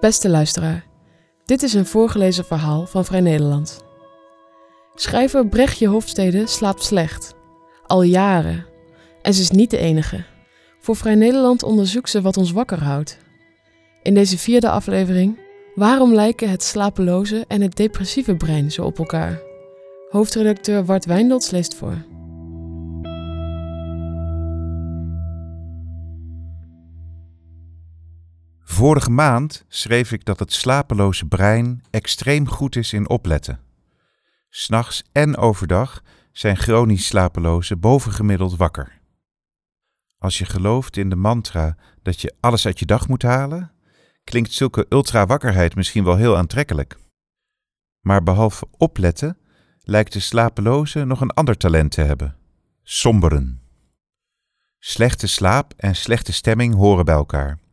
Beste luisteraar, dit is een voorgelezen verhaal van Vrij Nederland. Schrijver Brechtje Hofstede slaapt slecht. Al jaren. En ze is niet de enige. Voor Vrij Nederland onderzoekt ze wat ons wakker houdt. In deze vierde aflevering, waarom lijken het slapeloze en het depressieve brein zo op elkaar? Hoofdredacteur Wart Wijndels leest voor. Vorige maand schreef ik dat het slapeloze brein extreem goed is in opletten. S'nachts en overdag zijn chronisch slapelozen bovengemiddeld wakker. Als je gelooft in de mantra dat je alles uit je dag moet halen, klinkt zulke ultrawakkerheid misschien wel heel aantrekkelijk. Maar behalve opletten lijkt de slapeloze nog een ander talent te hebben: somberen. Slechte slaap en slechte stemming horen bij elkaar.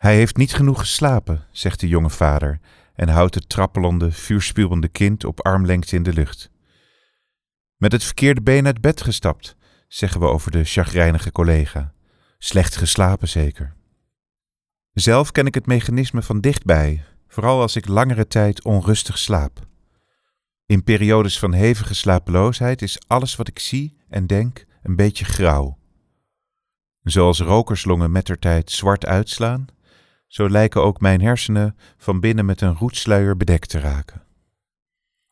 Hij heeft niet genoeg geslapen, zegt de jonge vader en houdt het trappelende, vuurspuwende kind op armlengte in de lucht. Met het verkeerde been uit bed gestapt, zeggen we over de chagrijnige collega. Slecht geslapen zeker. Zelf ken ik het mechanisme van dichtbij, vooral als ik langere tijd onrustig slaap. In periodes van hevige slapeloosheid is alles wat ik zie en denk een beetje grauw. Zoals rokerslongen mettertijd zwart uitslaan, zo lijken ook mijn hersenen van binnen met een roetsluier bedekt te raken.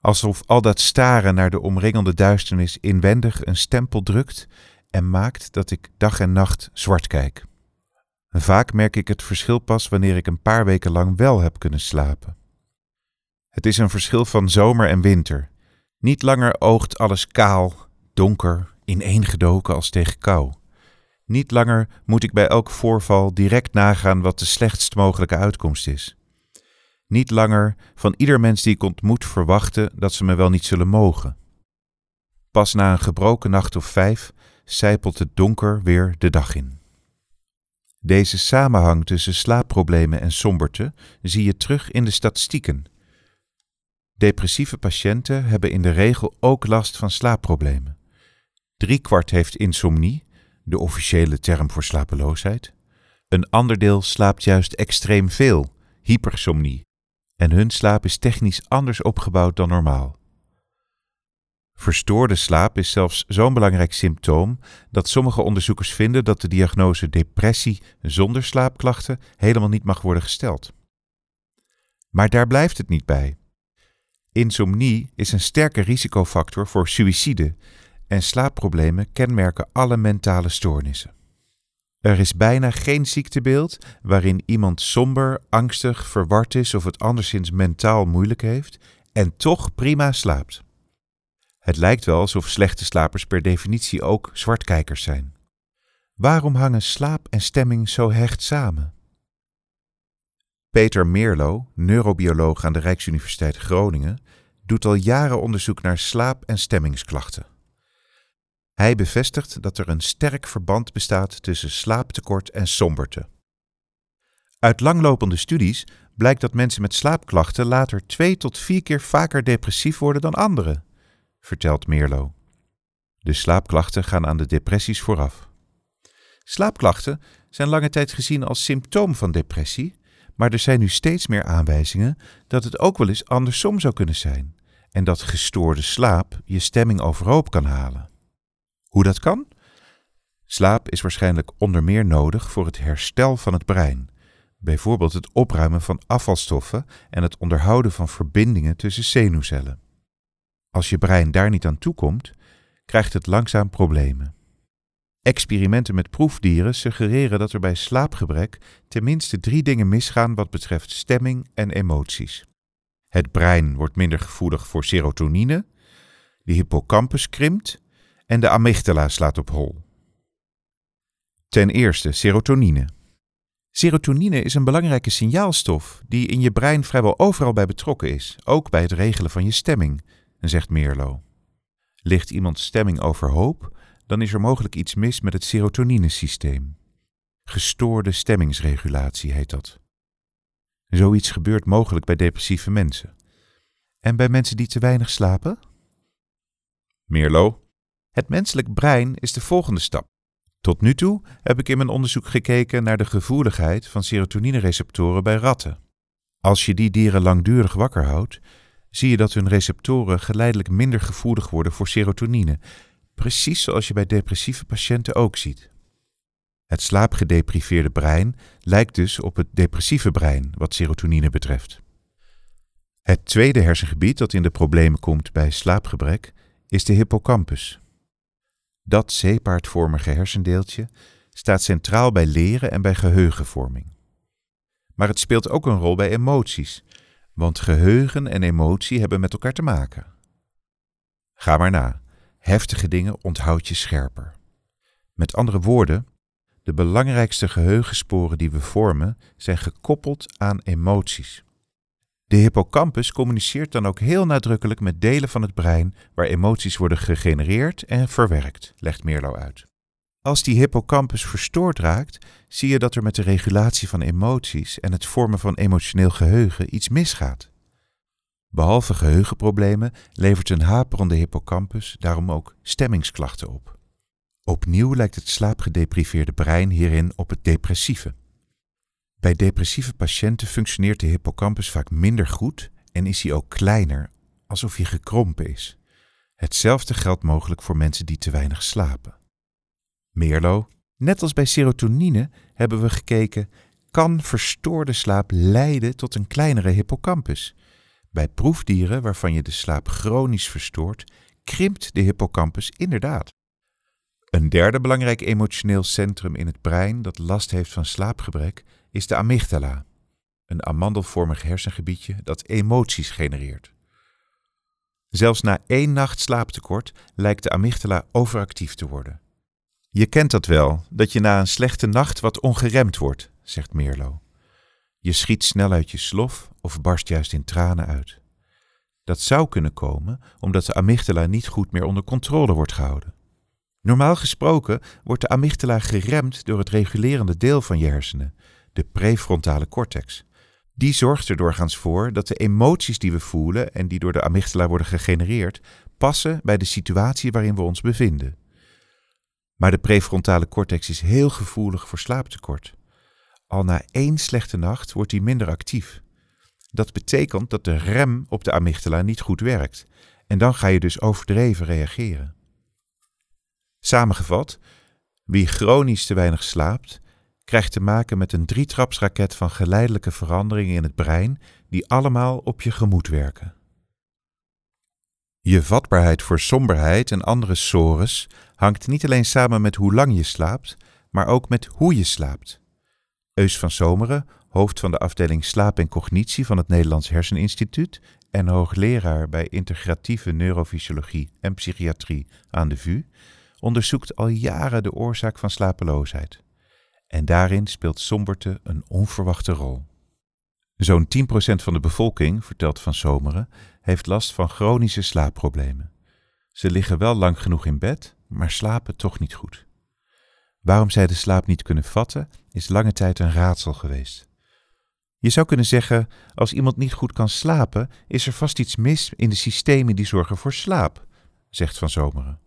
Alsof al dat staren naar de omringende duisternis inwendig een stempel drukt en maakt dat ik dag en nacht zwart kijk. Vaak merk ik het verschil pas wanneer ik een paar weken lang wel heb kunnen slapen. Het is een verschil van zomer en winter. Niet langer oogt alles kaal, donker, ineengedoken als tegen kou. Niet langer moet ik bij elk voorval direct nagaan wat de slechtst mogelijke uitkomst is. Niet langer van ieder mens die ik ontmoet verwachten dat ze me wel niet zullen mogen. Pas na een gebroken nacht of vijf zijpelt het donker weer de dag in. Deze samenhang tussen slaapproblemen en somberte zie je terug in de statistieken. Depressieve patiënten hebben in de regel ook last van slaapproblemen. Driekwart heeft insomnie de officiële term voor slapeloosheid. Een ander deel slaapt juist extreem veel, hypersomnie, en hun slaap is technisch anders opgebouwd dan normaal. Verstoorde slaap is zelfs zo'n belangrijk symptoom dat sommige onderzoekers vinden dat de diagnose depressie zonder slaapklachten helemaal niet mag worden gesteld. Maar daar blijft het niet bij. Insomnie is een sterke risicofactor voor suïcide en slaapproblemen kenmerken alle mentale stoornissen. Er is bijna geen ziektebeeld waarin iemand somber, angstig, verward is of het anderszins mentaal moeilijk heeft en toch prima slaapt. Het lijkt wel alsof slechte slapers per definitie ook zwartkijkers zijn. Waarom hangen slaap en stemming zo hecht samen? Peter Meerlo, neurobioloog aan de Rijksuniversiteit Groningen, doet al jaren onderzoek naar slaap- en stemmingsklachten. Hij bevestigt dat er een sterk verband bestaat tussen slaaptekort en somberte. Uit langlopende studies blijkt dat mensen met slaapklachten later twee tot vier keer vaker depressief worden dan anderen, vertelt Meerlo. De slaapklachten gaan aan de depressies vooraf. Slaapklachten zijn lange tijd gezien als symptoom van depressie, maar er zijn nu steeds meer aanwijzingen dat het ook wel eens andersom zou kunnen zijn en dat gestoorde slaap je stemming overhoop kan halen. Hoe dat kan? Slaap is waarschijnlijk onder meer nodig voor het herstel van het brein, bijvoorbeeld het opruimen van afvalstoffen en het onderhouden van verbindingen tussen zenuwcellen. Als je brein daar niet aan toekomt, krijgt het langzaam problemen. Experimenten met proefdieren suggereren dat er bij slaapgebrek tenminste drie dingen misgaan wat betreft stemming en emoties. Het brein wordt minder gevoelig voor serotonine, de hippocampus krimpt en de amygdala slaat op hol. Ten eerste serotonine. Serotonine is een belangrijke signaalstof die in je brein vrijwel overal bij betrokken is, ook bij het regelen van je stemming, zegt Meerlo. Ligt iemands stemming overhoop, dan is er mogelijk iets mis met het serotoninesysteem. Gestoorde stemmingsregulatie heet dat. Zoiets gebeurt mogelijk bij depressieve mensen. En bij mensen die te weinig slapen? Meerlo, het menselijk brein is de volgende stap. Tot nu toe heb ik in mijn onderzoek gekeken naar de gevoeligheid van serotoninereceptoren bij ratten. Als je die dieren langdurig wakker houdt, zie je dat hun receptoren geleidelijk minder gevoelig worden voor serotonine, precies zoals je bij depressieve patiënten ook ziet. Het slaapgedepriveerde brein lijkt dus op het depressieve brein wat serotonine betreft. Het tweede hersengebied dat in de problemen komt bij slaapgebrek is de hippocampus. Dat zeepaardvormige hersendeeltje staat centraal bij leren en bij geheugenvorming. Maar het speelt ook een rol bij emoties, want geheugen en emotie hebben met elkaar te maken. Ga maar na, heftige dingen onthoud je scherper. Met andere woorden, de belangrijkste geheugensporen die we vormen zijn gekoppeld aan emoties. De hippocampus communiceert dan ook heel nadrukkelijk met delen van het brein waar emoties worden gegenereerd en verwerkt, legt Meerlo uit. Als die hippocampus verstoord raakt, zie je dat er met de regulatie van emoties en het vormen van emotioneel geheugen iets misgaat. Behalve geheugenproblemen levert een haperende hippocampus daarom ook stemmingsklachten op. Opnieuw lijkt het slaapgedepriveerde brein hierin op het depressieve. Bij depressieve patiënten functioneert de hippocampus vaak minder goed en is hij ook kleiner, alsof hij gekrompen is. Hetzelfde geldt mogelijk voor mensen die te weinig slapen. Meerlo, net als bij serotonine hebben we gekeken, kan verstoorde slaap leiden tot een kleinere hippocampus? Bij proefdieren waarvan je de slaap chronisch verstoort, krimpt de hippocampus inderdaad. Een derde belangrijk emotioneel centrum in het brein dat last heeft van slaapgebrek is de amygdala, een amandelvormig hersengebiedje dat emoties genereert. Zelfs na één nacht slaaptekort lijkt de amygdala overactief te worden. Je kent dat wel, dat je na een slechte nacht wat ongeremd wordt, zegt Meerlo. Je schiet snel uit je slof of barst juist in tranen uit. Dat zou kunnen komen omdat de amygdala niet goed meer onder controle wordt gehouden. Normaal gesproken wordt de amygdala geremd door het regulerende deel van je hersenen, de prefrontale cortex. Die zorgt er doorgaans voor dat de emoties die we voelen en die door de amygdala worden gegenereerd, passen bij de situatie waarin we ons bevinden. Maar de prefrontale cortex is heel gevoelig voor slaaptekort. Al na één slechte nacht wordt hij minder actief. Dat betekent dat de rem op de amygdala niet goed werkt en dan ga je dus overdreven reageren. Samengevat, wie chronisch te weinig slaapt, krijgt te maken met een drietrapsraket van geleidelijke veranderingen in het brein die allemaal op je gemoed werken. Je vatbaarheid voor somberheid en andere sores hangt niet alleen samen met hoe lang je slaapt, maar ook met hoe je slaapt. Eus van Zomeren, hoofd van de afdeling Slaap en Cognitie van het Nederlands Herseninstituut en hoogleraar bij integratieve neurofysiologie en psychiatrie aan de VU, onderzoekt al jaren de oorzaak van slapeloosheid. En daarin speelt somberte een onverwachte rol. Zo'n 10% van de bevolking, vertelt Van Zomeren, heeft last van chronische slaapproblemen. Ze liggen wel lang genoeg in bed, maar slapen toch niet goed. Waarom zij de slaap niet kunnen vatten, is lange tijd een raadsel geweest. Je zou kunnen zeggen, als iemand niet goed kan slapen, is er vast iets mis in de systemen die zorgen voor slaap, zegt Van Zomeren.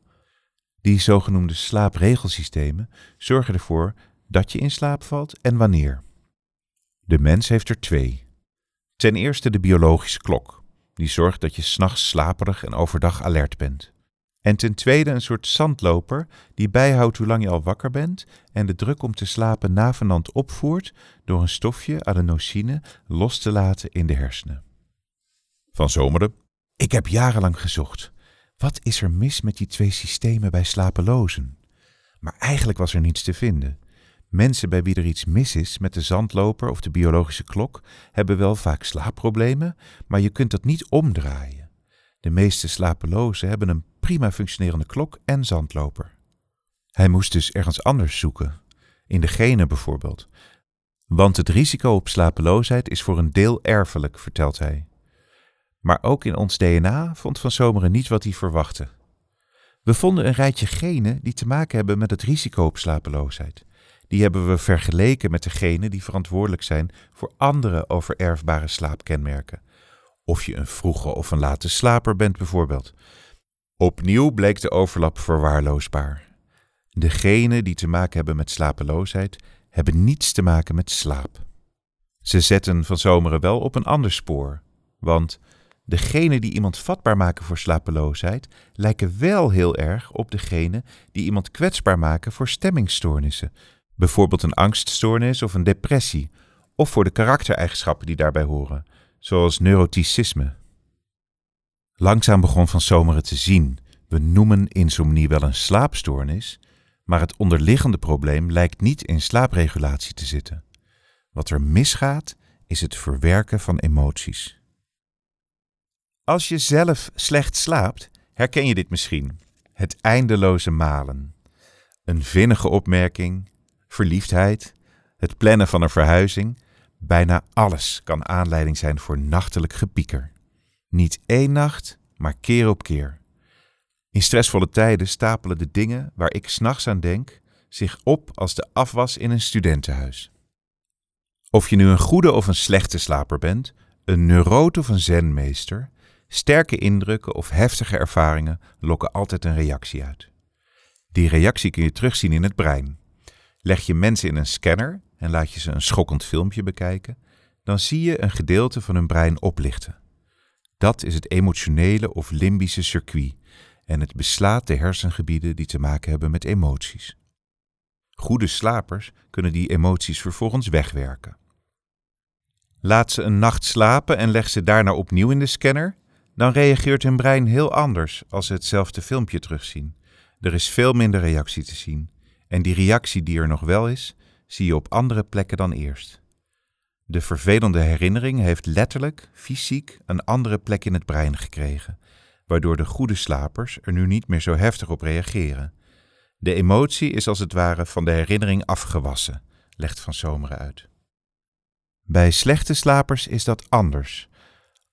Die zogenoemde slaapregelsystemen zorgen ervoor dat je in slaap valt en wanneer. De mens heeft er twee. Ten eerste de biologische klok, die zorgt dat je s'nachts slaperig en overdag alert bent. En ten tweede een soort zandloper die bijhoudt hoe lang je al wakker bent en de druk om te slapen navenant opvoert door een stofje, adenosine, los te laten in de hersenen. Van Zomeren. Ik heb jarenlang gezocht. Wat is er mis met die twee systemen bij slapelozen? Maar eigenlijk was er niets te vinden. Mensen bij wie er iets mis is met de zandloper of de biologische klok hebben wel vaak slaapproblemen, maar je kunt dat niet omdraaien. De meeste slapelozen hebben een prima functionerende klok en zandloper. Hij moest dus ergens anders zoeken, in de genen bijvoorbeeld. Want het risico op slapeloosheid is voor een deel erfelijk, vertelt hij. Maar ook in ons DNA vond Van Zomeren niet wat hij verwachtte. We vonden een rijtje genen die te maken hebben met het risico op slapeloosheid. Die hebben we vergeleken met de genen die verantwoordelijk zijn voor andere overerfbare slaapkenmerken. Of je een vroege of een late slaper bent bijvoorbeeld. Opnieuw bleek de overlap verwaarloosbaar. Degenen die te maken hebben met slapeloosheid hebben niets te maken met slaap. Ze zetten van zomeren wel op een ander spoor, want degenen die iemand vatbaar maken voor slapeloosheid lijken wel heel erg op degenen die iemand kwetsbaar maken voor stemmingstoornissen, bijvoorbeeld een angststoornis of een depressie, of voor de karaktereigenschappen die daarbij horen, zoals neuroticisme. Langzaam begon Van Zomeren te zien, we noemen insomnie wel een slaapstoornis, maar het onderliggende probleem lijkt niet in slaapregulatie te zitten. Wat er misgaat, is het verwerken van emoties. Als je zelf slecht slaapt, herken je dit misschien. Het eindeloze malen. Een vinnige opmerking, verliefdheid, het plannen van een verhuizing. Bijna alles kan aanleiding zijn voor nachtelijk gepieker. Niet één nacht, maar keer op keer. In stressvolle tijden stapelen de dingen waar ik s'nachts aan denk zich op als de afwas in een studentenhuis. Of je nu een goede of een slechte slaper bent, een neuroot of een zenmeester, sterke indrukken of heftige ervaringen lokken altijd een reactie uit. Die reactie kun je terugzien in het brein. Leg je mensen in een scanner en laat je ze een schokkend filmpje bekijken, dan zie je een gedeelte van hun brein oplichten. Dat is het emotionele of limbische circuit en het beslaat de hersengebieden die te maken hebben met emoties. Goede slapers kunnen die emoties vervolgens wegwerken. Laat ze een nacht slapen en leg ze daarna opnieuw in de scanner, dan reageert hun brein heel anders als ze hetzelfde filmpje terugzien. Er is veel minder reactie te zien, en die reactie die er nog wel is, zie je op andere plekken dan eerst. De vervelende herinnering heeft letterlijk, fysiek, een andere plek in het brein gekregen, waardoor de goede slapers er nu niet meer zo heftig op reageren. De emotie is als het ware van de herinnering afgewassen, legt Van Zomeren uit. Bij slechte slapers is dat anders.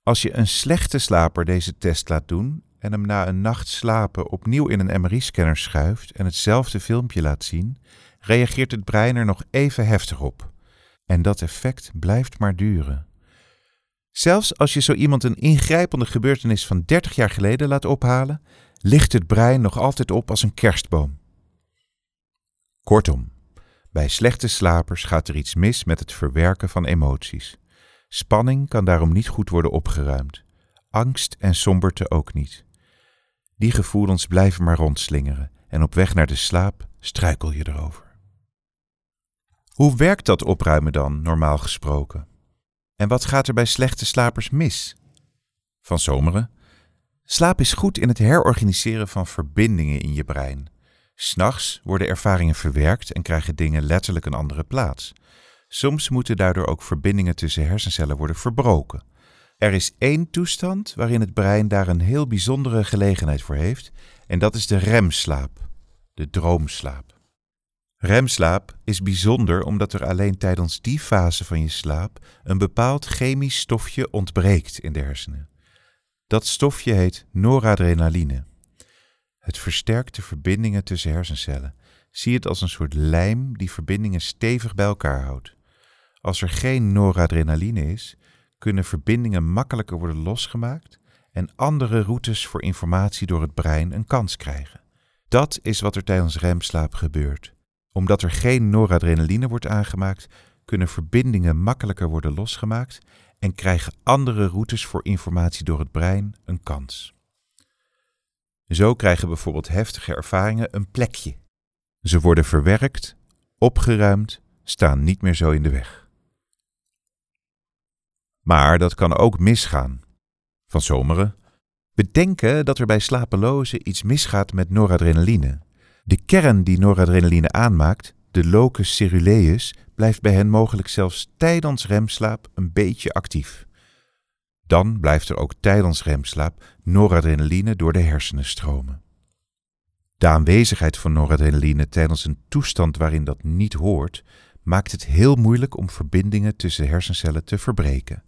Als je een slechte slaper deze test laat doen en hem na een nacht slapen opnieuw in een MRI-scanner schuift en hetzelfde filmpje laat zien, reageert het brein er nog even heftig op. En dat effect blijft maar duren. Zelfs als je zo iemand een ingrijpende gebeurtenis van 30 jaar geleden laat ophalen, ligt het brein nog altijd op als een kerstboom. Kortom, bij slechte slapers gaat er iets mis met het verwerken van emoties. Spanning kan daarom niet goed worden opgeruimd. Angst en somberte ook niet. Die gevoelens blijven maar rondslingeren en op weg naar de slaap struikel je erover. Hoe werkt dat opruimen dan, normaal gesproken? En wat gaat er bij slechte slapers mis? Van Zomeren. Slaap is goed in het herorganiseren van verbindingen in je brein. S'nachts worden ervaringen verwerkt en krijgen dingen letterlijk een andere plaats. Soms moeten daardoor ook verbindingen tussen hersencellen worden verbroken. Er is één toestand waarin het brein daar een heel bijzondere gelegenheid voor heeft, en dat is de remslaap, de droomslaap. Remslaap is bijzonder omdat er alleen tijdens die fase van je slaap een bepaald chemisch stofje ontbreekt in de hersenen. Dat stofje heet noradrenaline. Het versterkt de verbindingen tussen hersencellen. Zie het als een soort lijm die verbindingen stevig bij elkaar houdt. Als er geen noradrenaline is, kunnen verbindingen makkelijker worden losgemaakt en andere routes voor informatie door het brein een kans krijgen. Dat is wat er tijdens remslaap gebeurt omdat er geen noradrenaline wordt aangemaakt, kunnen verbindingen makkelijker worden losgemaakt en krijgen andere routes voor informatie door het brein een kans. Zo krijgen bijvoorbeeld heftige ervaringen een plekje. Ze worden verwerkt, opgeruimd, staan niet meer zo in de weg. Maar dat kan ook misgaan. Van zomeren. Bedenken dat er bij slapelozen iets misgaat met noradrenaline. De kern die noradrenaline aanmaakt, de locus ceruleus, blijft bij hen mogelijk zelfs tijdens remslaap een beetje actief. Dan blijft er ook tijdens remslaap noradrenaline door de hersenen stromen. De aanwezigheid van noradrenaline tijdens een toestand waarin dat niet hoort, maakt het heel moeilijk om verbindingen tussen hersencellen te verbreken.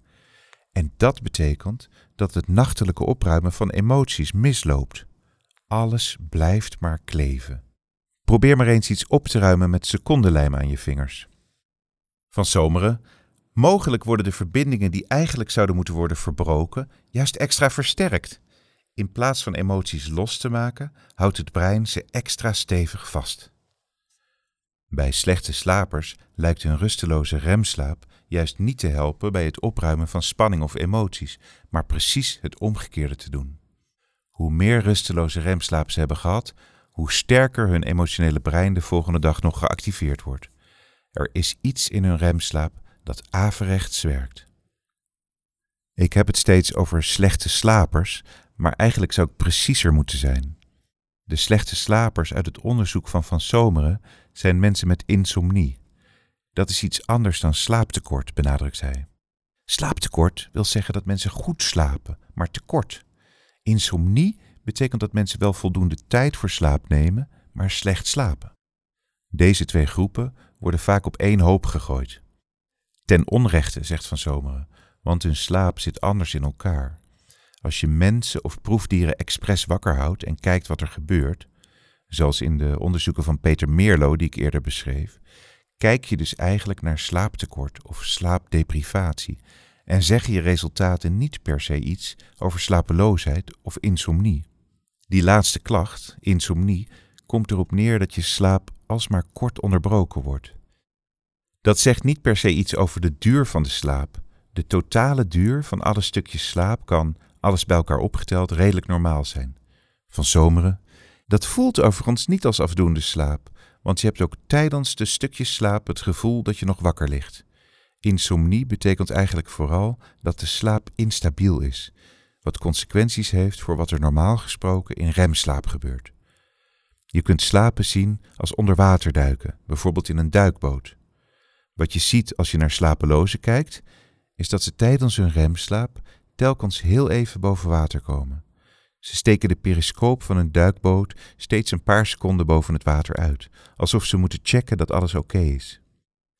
En dat betekent dat het nachtelijke opruimen van emoties misloopt. Alles blijft maar kleven. Probeer maar eens iets op te ruimen met secondenlijm aan je vingers. Van zomeren. Mogelijk worden de verbindingen die eigenlijk zouden moeten worden verbroken, juist extra versterkt. In plaats van emoties los te maken, houdt het brein ze extra stevig vast. Bij slechte slapers lijkt een rusteloze remslaap juist niet te helpen bij het opruimen van spanning of emoties, maar precies het omgekeerde te doen. Hoe meer rusteloze remslaap ze hebben gehad, hoe sterker hun emotionele brein de volgende dag nog geactiveerd wordt. Er is iets in hun remslaap dat averechts werkt. Ik heb het steeds over slechte slapers, maar eigenlijk zou ik preciezer moeten zijn. De slechte slapers uit het onderzoek van Van Zomeren zijn mensen met insomnie. Dat is iets anders dan slaaptekort, benadrukt hij. Slaaptekort wil zeggen dat mensen goed slapen, maar tekort. Insomnie betekent dat mensen wel voldoende tijd voor slaap nemen, maar slecht slapen. Deze twee groepen worden vaak op één hoop gegooid. Ten onrechte, zegt Van Zomeren, want hun slaap zit anders in elkaar. Als je mensen of proefdieren expres wakker houdt en kijkt wat er gebeurt, zoals in de onderzoeken van Peter Meerlo die ik eerder beschreef, kijk je dus eigenlijk naar slaaptekort of slaapdeprivatie en zeggen je resultaten niet per se iets over slapeloosheid of insomnie. Die laatste klacht, insomnie, komt erop neer dat je slaap alsmaar kort onderbroken wordt. Dat zegt niet per se iets over de duur van de slaap. De totale duur van alle stukjes slaap kan, alles bij elkaar opgeteld, redelijk normaal zijn. Van zomeren. Dat voelt overigens niet als afdoende slaap, want je hebt ook tijdens de stukjes slaap het gevoel dat je nog wakker ligt. Insomnie betekent eigenlijk vooral dat de slaap instabiel is, wat consequenties heeft voor wat er normaal gesproken in remslaap gebeurt. Je kunt slapen zien als onder water duiken, bijvoorbeeld in een duikboot. Wat je ziet als je naar slapelozen kijkt, is dat ze tijdens hun remslaap telkens heel even boven water komen. Ze steken de periscoop van een duikboot steeds een paar seconden boven het water uit, alsof ze moeten checken dat alles oké is.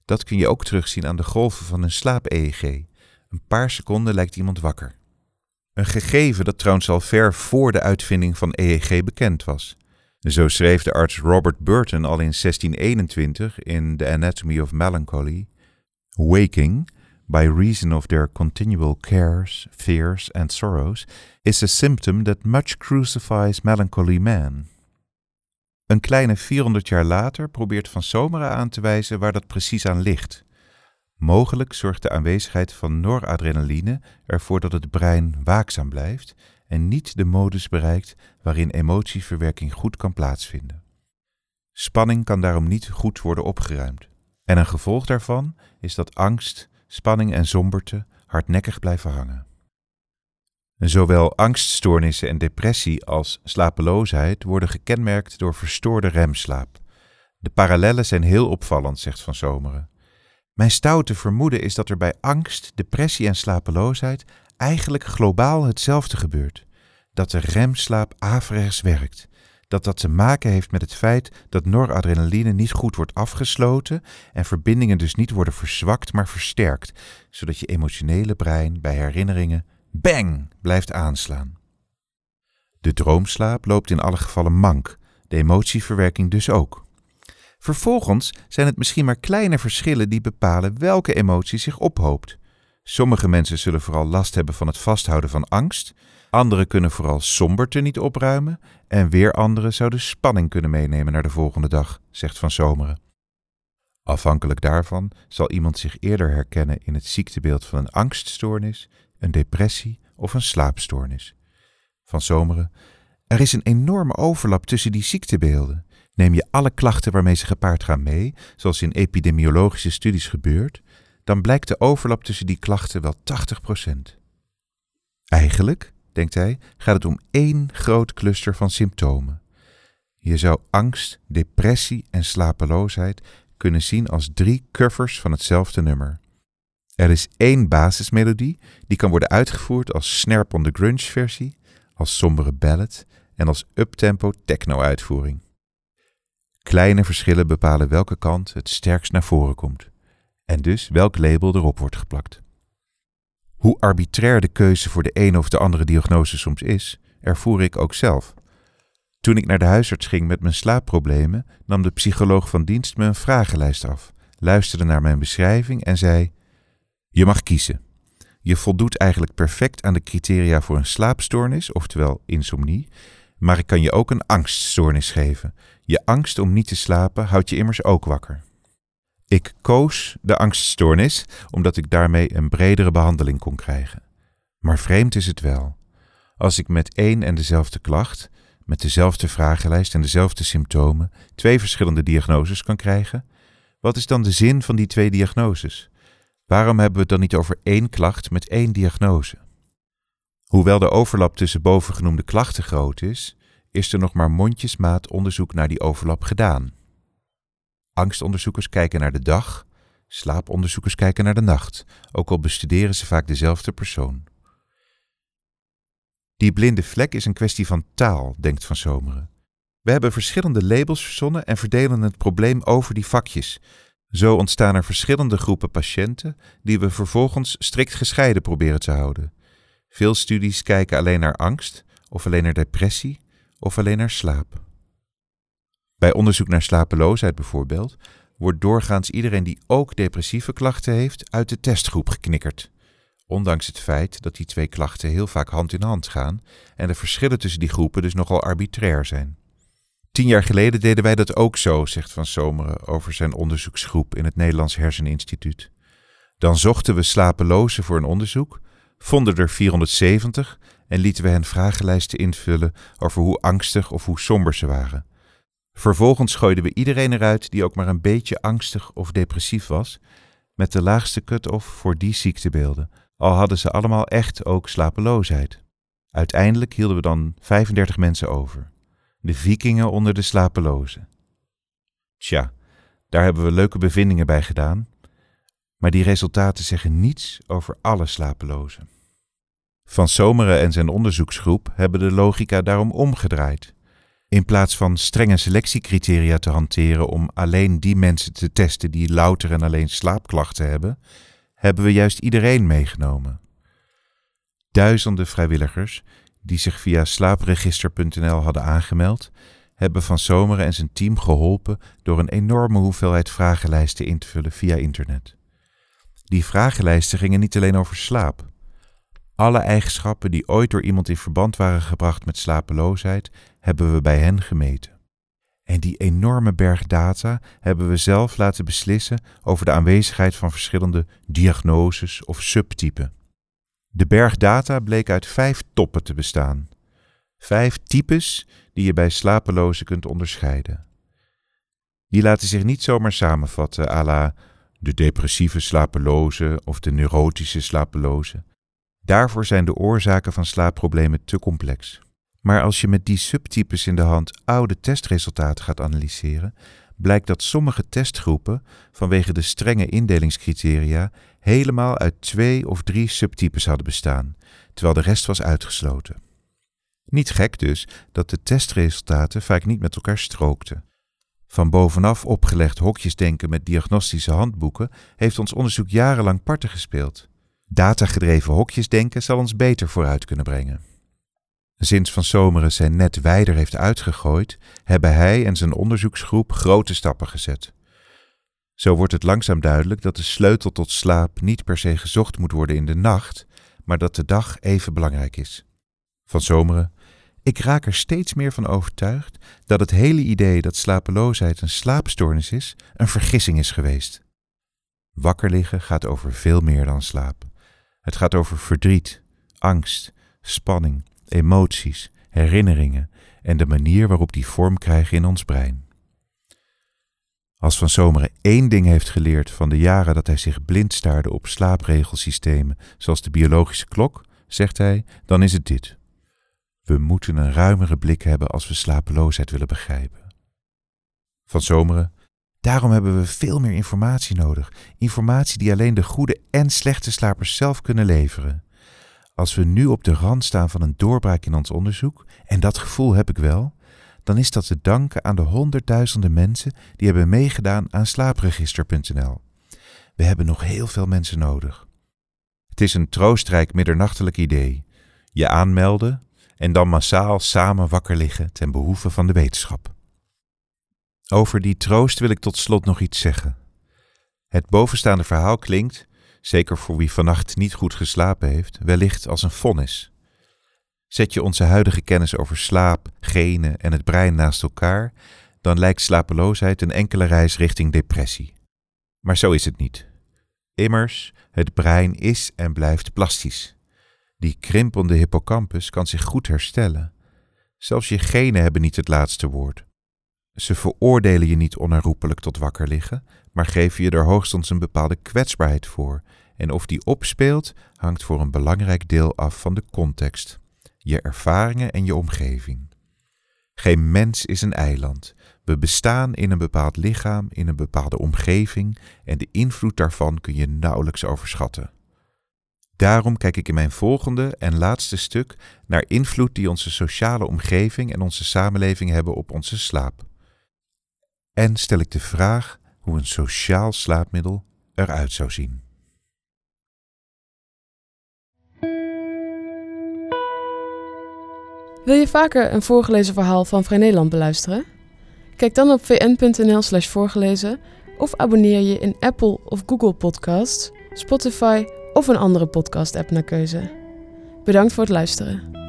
Dat kun je ook terugzien aan de golven van een slaap-EEG. Een paar seconden lijkt iemand wakker. Een gegeven dat trouwens al ver voor de uitvinding van EEG bekend was. Zo schreef de arts Robert Burton al in 1621 in The Anatomy of Melancholy: Waking, by reason of their continual cares, fears, and sorrows, is a symptom that much crucifies melancholy man. Een kleine 400 jaar later probeert Van Someren aan te wijzen waar dat precies aan ligt. Mogelijk zorgt de aanwezigheid van noradrenaline ervoor dat het brein waakzaam blijft en niet de modus bereikt waarin emotieverwerking goed kan plaatsvinden. Spanning kan daarom niet goed worden opgeruimd. En een gevolg daarvan is dat angst, spanning en somberte hardnekkig blijven hangen. Zowel angststoornissen en depressie als slapeloosheid worden gekenmerkt door verstoorde remslaap. De parallellen zijn heel opvallend, zegt Van Zomeren. Mijn stoute vermoeden is dat er bij angst, depressie en slapeloosheid eigenlijk globaal hetzelfde gebeurt. Dat de remslaap averechts werkt. Dat dat te maken heeft met het feit dat noradrenaline niet goed wordt afgesloten en verbindingen dus niet worden verzwakt, maar versterkt, zodat je emotionele brein bij herinneringen bang blijft aanslaan. De droomslaap loopt in alle gevallen mank, de emotieverwerking dus ook. Vervolgens zijn het misschien maar kleine verschillen die bepalen welke emotie zich ophoopt. Sommige mensen zullen vooral last hebben van het vasthouden van angst, anderen kunnen vooral somberte niet opruimen en weer anderen zouden spanning kunnen meenemen naar de volgende dag, zegt Van Zomeren. Afhankelijk daarvan zal iemand zich eerder herkennen in het ziektebeeld van een angststoornis, een depressie of een slaapstoornis. Van Zomeren, er is een enorme overlap tussen die ziektebeelden. Neem je alle klachten waarmee ze gepaard gaan mee, zoals in epidemiologische studies gebeurt, dan blijkt de overlap tussen die klachten wel 80%. Eigenlijk, denkt hij, gaat het om één groot cluster van symptomen. Je zou angst, depressie en slapeloosheid kunnen zien als drie covers van hetzelfde nummer. Er is één basismelodie die kan worden uitgevoerd als Snare on the Grunge versie, als sombere ballad en als uptempo techno uitvoering. Kleine verschillen bepalen welke kant het sterkst naar voren komt en dus welk label erop wordt geplakt. Hoe arbitrair de keuze voor de ene of de andere diagnose soms is, ervoer ik ook zelf. Toen ik naar de huisarts ging met mijn slaapproblemen, nam de psycholoog van dienst me een vragenlijst af, luisterde naar mijn beschrijving en zei: Je mag kiezen. Je voldoet eigenlijk perfect aan de criteria voor een slaapstoornis, oftewel insomnie, maar ik kan je ook een angststoornis geven. Je angst om niet te slapen houdt je immers ook wakker. Ik koos de angststoornis omdat ik daarmee een bredere behandeling kon krijgen. Maar vreemd is het wel. Als ik met één en dezelfde klacht, met dezelfde vragenlijst en dezelfde symptomen, twee verschillende diagnoses kan krijgen, wat is dan de zin van die twee diagnoses? Waarom hebben we het dan niet over één klacht met één diagnose? Hoewel de overlap tussen bovengenoemde klachten groot is, is er nog maar mondjesmaat onderzoek naar die overlap gedaan. Angstonderzoekers kijken naar de dag, slaaponderzoekers kijken naar de nacht, ook al bestuderen ze vaak dezelfde persoon. Die blinde vlek is een kwestie van taal, denkt Van Zomeren. We hebben verschillende labels verzonnen en verdelen het probleem over die vakjes. Zo ontstaan er verschillende groepen patiënten die we vervolgens strikt gescheiden proberen te houden. Veel studies kijken alleen naar angst, of alleen naar depressie, of alleen naar slaap. Bij onderzoek naar slapeloosheid bijvoorbeeld wordt doorgaans iedereen die ook depressieve klachten heeft uit de testgroep geknikkerd. Ondanks het feit dat die twee klachten heel vaak hand in hand gaan en de verschillen tussen die groepen dus nogal arbitrair zijn. Tien jaar geleden deden wij dat ook zo, zegt Van Zomeren over zijn onderzoeksgroep in het Nederlands Herseninstituut. Dan zochten we slapelozen voor een onderzoek, vonden er 470 en lieten we hen vragenlijsten invullen over hoe angstig of hoe somber ze waren. Vervolgens gooiden we iedereen eruit die ook maar een beetje angstig of depressief was, met de laagste cut-off voor die ziektebeelden, al hadden ze allemaal echt ook slapeloosheid. Uiteindelijk hielden we dan 35 mensen over. De vikingen onder de slapelozen. Tja, daar hebben we leuke bevindingen bij gedaan, maar die resultaten zeggen niets over alle slapelozen. Van Zomeren en zijn onderzoeksgroep hebben de logica daarom omgedraaid. In plaats van strenge selectiecriteria te hanteren om alleen die mensen te testen die louter en alleen slaapklachten hebben, hebben we juist iedereen meegenomen. Duizenden vrijwilligers die zich via slaapregister.nl hadden aangemeld, hebben Van Zomeren en zijn team geholpen door een enorme hoeveelheid vragenlijsten in te vullen via internet. Die vragenlijsten gingen niet alleen over slaap. Alle eigenschappen die ooit door iemand in verband waren gebracht met slapeloosheid, hebben we bij hen gemeten. En die enorme berg data hebben we zelf laten beslissen over de aanwezigheid van verschillende diagnoses of subtypen. De berg data bleek uit vijf toppen te bestaan. Vijf types die je bij slapelozen kunt onderscheiden. Die laten zich niet zomaar samenvatten à la de depressieve slapeloze of de neurotische slapeloze. Daarvoor zijn de oorzaken van slaapproblemen te complex. Maar als je met die subtypes in de hand oude testresultaten gaat analyseren, blijkt dat sommige testgroepen vanwege de strenge indelingscriteria helemaal uit twee of drie subtypes hadden bestaan, terwijl de rest was uitgesloten. Niet gek dus dat de testresultaten vaak niet met elkaar strookten. Van bovenaf opgelegd hokjesdenken met diagnostische handboeken heeft ons onderzoek jarenlang parten gespeeld. Datagedreven hokjesdenken zal ons beter vooruit kunnen brengen. Sinds Van Zomeren zijn net wijder heeft uitgegooid, hebben hij en zijn onderzoeksgroep grote stappen gezet. Zo wordt het langzaam duidelijk dat de sleutel tot slaap niet per se gezocht moet worden in de nacht, maar dat de dag even belangrijk is. Van Zomeren, ik raak er steeds meer van overtuigd dat het hele idee dat slapeloosheid een slaapstoornis is, een vergissing is geweest. Wakker liggen gaat over veel meer dan slaap. Het gaat over verdriet, angst, spanning, emoties, herinneringen en de manier waarop die vorm krijgen in ons brein. Als Van Zomeren één ding heeft geleerd van de jaren dat hij zich blind staarde op slaapregelsystemen, zoals de biologische klok, zegt hij, dan is het dit. We moeten een ruimere blik hebben als we slapeloosheid willen begrijpen. Van Zomeren, daarom hebben we veel meer informatie nodig. Informatie die alleen de goede en slechte slapers zelf kunnen leveren. Als we nu op de rand staan van een doorbraak in ons onderzoek, en dat gevoel heb ik wel, dan is dat te danken aan de honderdduizenden mensen die hebben meegedaan aan slaapregister.nl. We hebben nog heel veel mensen nodig. Het is een troostrijk middernachtelijk idee. Je aanmelden en dan massaal samen wakker liggen ten behoeve van de wetenschap. Over die troost wil ik tot slot nog iets zeggen. Het bovenstaande verhaal klinkt, zeker voor wie vannacht niet goed geslapen heeft, wellicht als een vonnis. Zet je onze huidige kennis over slaap, genen en het brein naast elkaar, dan lijkt slapeloosheid een enkele reis richting depressie. Maar zo is het niet. Immers, het brein is en blijft plastisch. Die krimpende hippocampus kan zich goed herstellen. Zelfs je genen hebben niet het laatste woord. Ze veroordelen je niet onherroepelijk tot wakker liggen, maar geven je er hoogstens een bepaalde kwetsbaarheid voor. En of die opspeelt, hangt voor een belangrijk deel af van de context, je ervaringen en je omgeving. Geen mens is een eiland. We bestaan in een bepaald lichaam, in een bepaalde omgeving en de invloed daarvan kun je nauwelijks overschatten. Daarom kijk ik in mijn volgende en laatste stuk naar invloed die onze sociale omgeving en onze samenleving hebben op onze slaap. En stel ik de vraag hoe een sociaal slaapmiddel eruit zou zien. Wil je vaker een voorgelezen verhaal van Vrij Nederland beluisteren? Kijk dan op vn.nl/slash voorgelezen of abonneer je in Apple of Google Podcasts, Spotify of een andere podcast-app naar keuze. Bedankt voor het luisteren.